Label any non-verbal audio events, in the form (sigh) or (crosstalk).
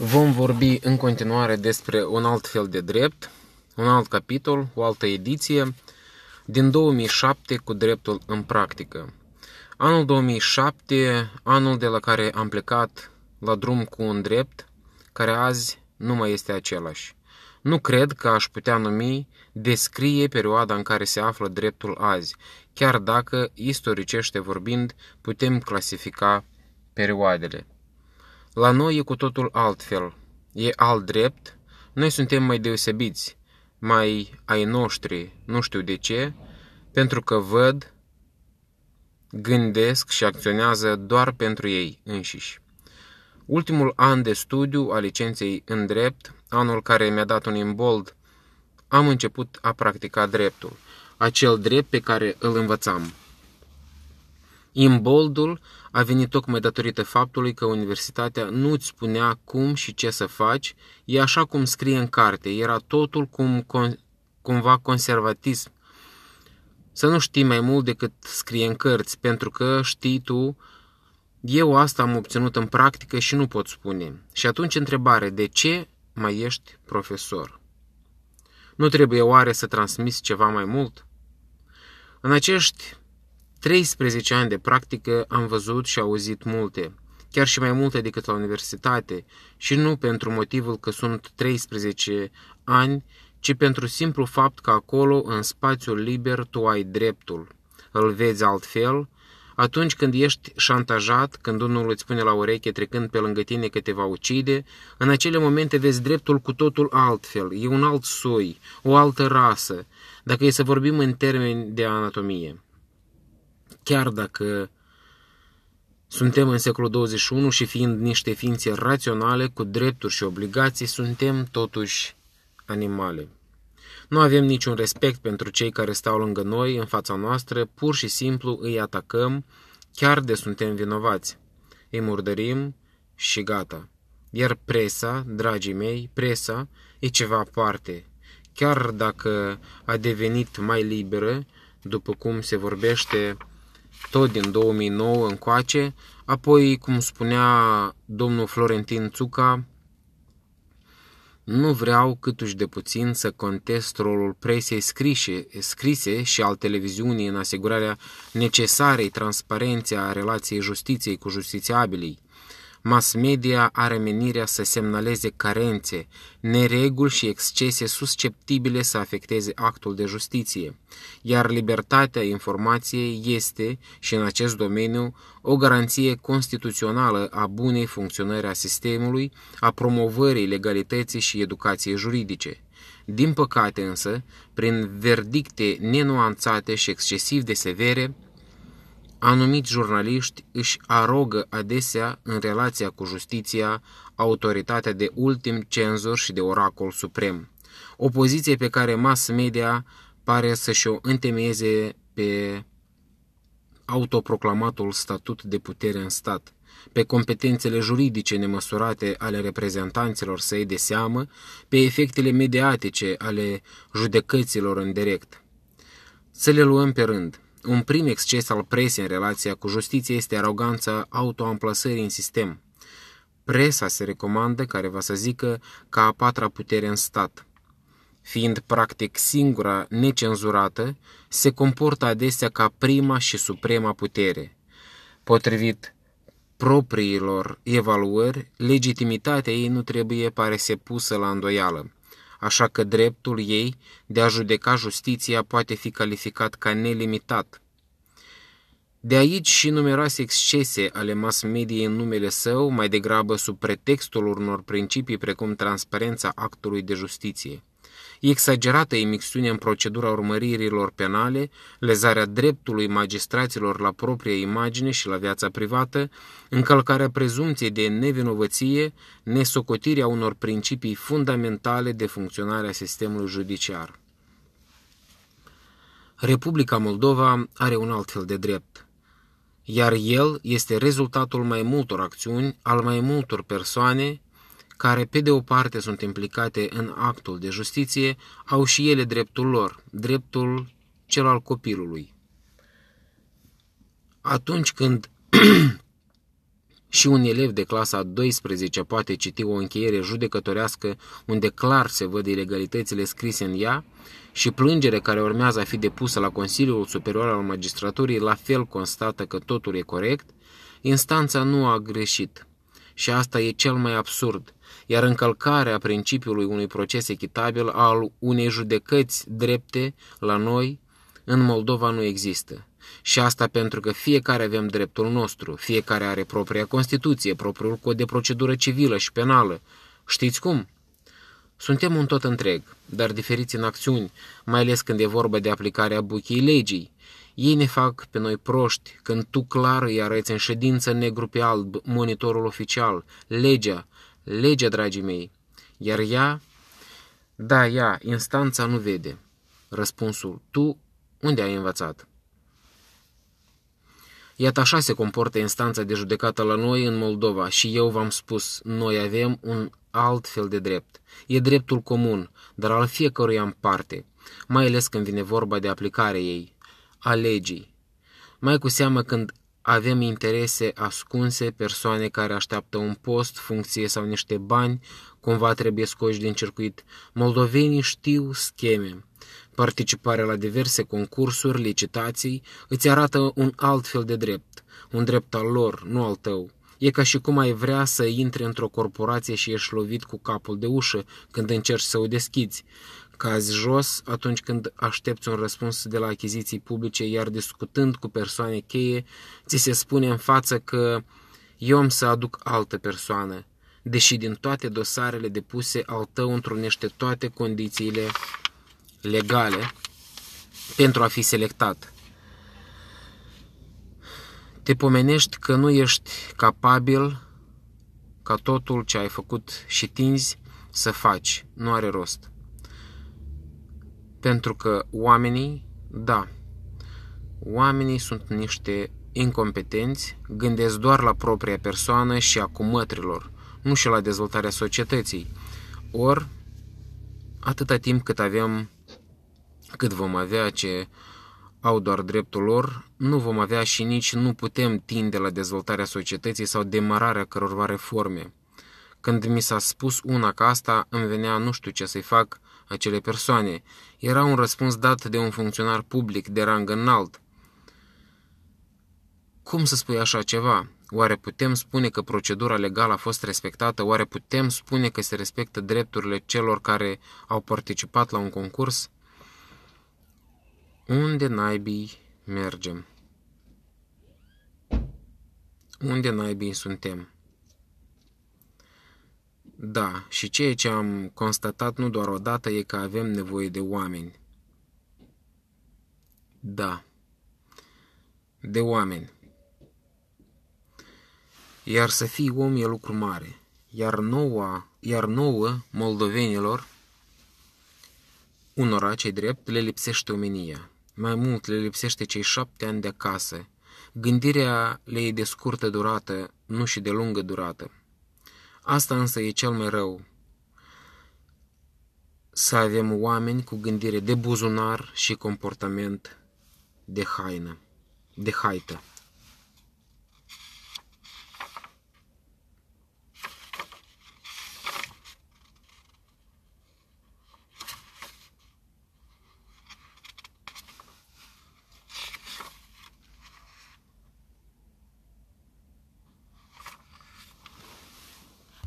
Vom vorbi în continuare despre un alt fel de drept, un alt capitol, o altă ediție, din 2007 cu dreptul în practică. Anul 2007, anul de la care am plecat la drum cu un drept, care azi nu mai este același. Nu cred că aș putea numi descrie perioada în care se află dreptul azi, chiar dacă, istoricește vorbind, putem clasifica perioadele. La noi e cu totul altfel. E alt drept, noi suntem mai deosebiți, mai ai noștri, nu știu de ce, pentru că văd, gândesc și acționează doar pentru ei înșiși. Ultimul an de studiu a licenței în drept, anul care mi-a dat un imbold, am început a practica dreptul, acel drept pe care îl învățam. Imboldul a venit tocmai datorită faptului că universitatea nu îți spunea cum și ce să faci, e așa cum scrie în carte, era totul cum, cumva conservatism. Să nu știi mai mult decât scrie în cărți, pentru că știi tu, eu asta am obținut în practică și nu pot spune. Și atunci întrebare, de ce mai ești profesor? Nu trebuie oare să transmiți ceva mai mult? În acești 13 ani de practică am văzut și auzit multe, chiar și mai multe decât la universitate, și nu pentru motivul că sunt 13 ani, ci pentru simplu fapt că acolo, în spațiul liber, tu ai dreptul. Îl vezi altfel, atunci când ești șantajat, când unul îți spune la ureche trecând pe lângă tine că te va ucide, în acele momente vezi dreptul cu totul altfel, e un alt soi, o altă rasă, dacă e să vorbim în termeni de anatomie chiar dacă suntem în secolul 21 și fiind niște ființe raționale cu drepturi și obligații, suntem totuși animale. Nu avem niciun respect pentru cei care stau lângă noi, în fața noastră, pur și simplu îi atacăm, chiar de suntem vinovați. Îi murdărim și gata. Iar presa, dragii mei, presa e ceva aparte. Chiar dacă a devenit mai liberă, după cum se vorbește tot din 2009 încoace, apoi, cum spunea domnul Florentin Țuca, nu vreau câtuși de puțin să contest rolul presei scrise, scrise și al televiziunii în asigurarea necesarei transparențe a relației justiției cu justițiabilii. Mass media are menirea să semnaleze carențe, nereguli și excese susceptibile să afecteze actul de justiție, iar libertatea informației este, și în acest domeniu, o garanție constituțională a bunei funcționări a sistemului, a promovării legalității și educației juridice. Din păcate însă, prin verdicte nenuanțate și excesiv de severe, Anumiți jurnaliști își arogă adesea în relația cu justiția autoritatea de ultim cenzor și de oracol suprem, o poziție pe care mass media pare să-și o întemeieze pe autoproclamatul statut de putere în stat, pe competențele juridice nemăsurate ale reprezentanților săi de seamă, pe efectele mediatice ale judecăților în direct. Să le luăm pe rând – un prim exces al presei în relația cu justiția este aroganța autoamplasării în sistem. Presa se recomandă, care va să zică, ca a patra putere în stat. Fiind practic singura necenzurată, se comportă adesea ca prima și suprema putere. Potrivit propriilor evaluări, legitimitatea ei nu trebuie pare se pusă la îndoială așa că dreptul ei de a judeca justiția poate fi calificat ca nelimitat. De aici și numeroase excese ale mass media în numele său, mai degrabă sub pretextul unor principii precum transparența actului de justiție exagerată imixtiune în procedura urmăririlor penale, lezarea dreptului magistraților la propria imagine și la viața privată, încălcarea prezumției de nevinovăție, nesocotirea unor principii fundamentale de funcționare a sistemului judiciar. Republica Moldova are un alt fel de drept, iar el este rezultatul mai multor acțiuni, al mai multor persoane, care pe de o parte sunt implicate în actul de justiție, au și ele dreptul lor, dreptul cel al copilului. Atunci când (clears throat) Și un elev de clasa a 12 poate citi o încheiere judecătorească unde clar se văd ilegalitățile scrise în ea și plângere care urmează a fi depusă la Consiliul Superior al Magistraturii la fel constată că totul e corect, instanța nu a greșit. Și asta e cel mai absurd, iar încălcarea principiului unui proces echitabil al unei judecăți drepte la noi în Moldova nu există. Și asta pentru că fiecare avem dreptul nostru, fiecare are propria Constituție, propriul cod de procedură civilă și penală. Știți cum? Suntem un tot întreg, dar diferiți în acțiuni, mai ales când e vorba de aplicarea buchii legii. Ei ne fac pe noi proști când tu clar îi arăți în ședință negru pe alb monitorul oficial, legea, legea, dragii mei. Iar ea, da, ea, instanța nu vede. Răspunsul, tu unde ai învățat? Iată așa se comportă instanța de judecată la noi în Moldova și eu v-am spus, noi avem un alt fel de drept. E dreptul comun, dar al fiecăruia în parte, mai ales când vine vorba de aplicarea ei, a legii. Mai cu seamă când avem interese ascunse, persoane care așteaptă un post, funcție sau niște bani, cumva trebuie scoși din circuit. Moldovenii știu scheme. Participarea la diverse concursuri, licitații, îți arată un alt fel de drept, un drept al lor, nu al tău. E ca și cum ai vrea să intri într-o corporație și ești lovit cu capul de ușă când încerci să o deschizi. Cazi jos atunci când aștepți un răspuns de la achiziții publice, iar discutând cu persoane cheie, ți se spune în față că eu am să aduc altă persoană, deși din toate dosarele depuse al tău întrunește toate condițiile legale pentru a fi selectat. Te pomenești că nu ești capabil ca totul ce ai făcut și tinzi să faci. Nu are rost. Pentru că oamenii, da, oamenii sunt niște incompetenți, gândesc doar la propria persoană și a cumătrilor, nu și la dezvoltarea societății. Ori, atâta timp cât avem, cât vom avea ce au doar dreptul lor, nu vom avea și nici nu putem tinde la dezvoltarea societății sau demararea cărorva reforme. Când mi s-a spus una ca asta, îmi venea nu știu ce să-i fac acele persoane. Era un răspuns dat de un funcționar public de rang înalt. Cum să spui așa ceva? Oare putem spune că procedura legală a fost respectată? Oare putem spune că se respectă drepturile celor care au participat la un concurs? Unde naibii mergem? Unde naibii suntem? Da, și ceea ce am constatat nu doar odată e că avem nevoie de oameni. Da, de oameni. Iar să fii om e lucru mare. Iar nouă, iar nouă moldovenilor, unora cei drept, le lipsește omenia. Mai mult le lipsește cei șapte ani de acasă. Gândirea le e de scurtă durată, nu și de lungă durată. Asta însă e cel mai rău. Să avem oameni cu gândire de buzunar și comportament de haină, de haită.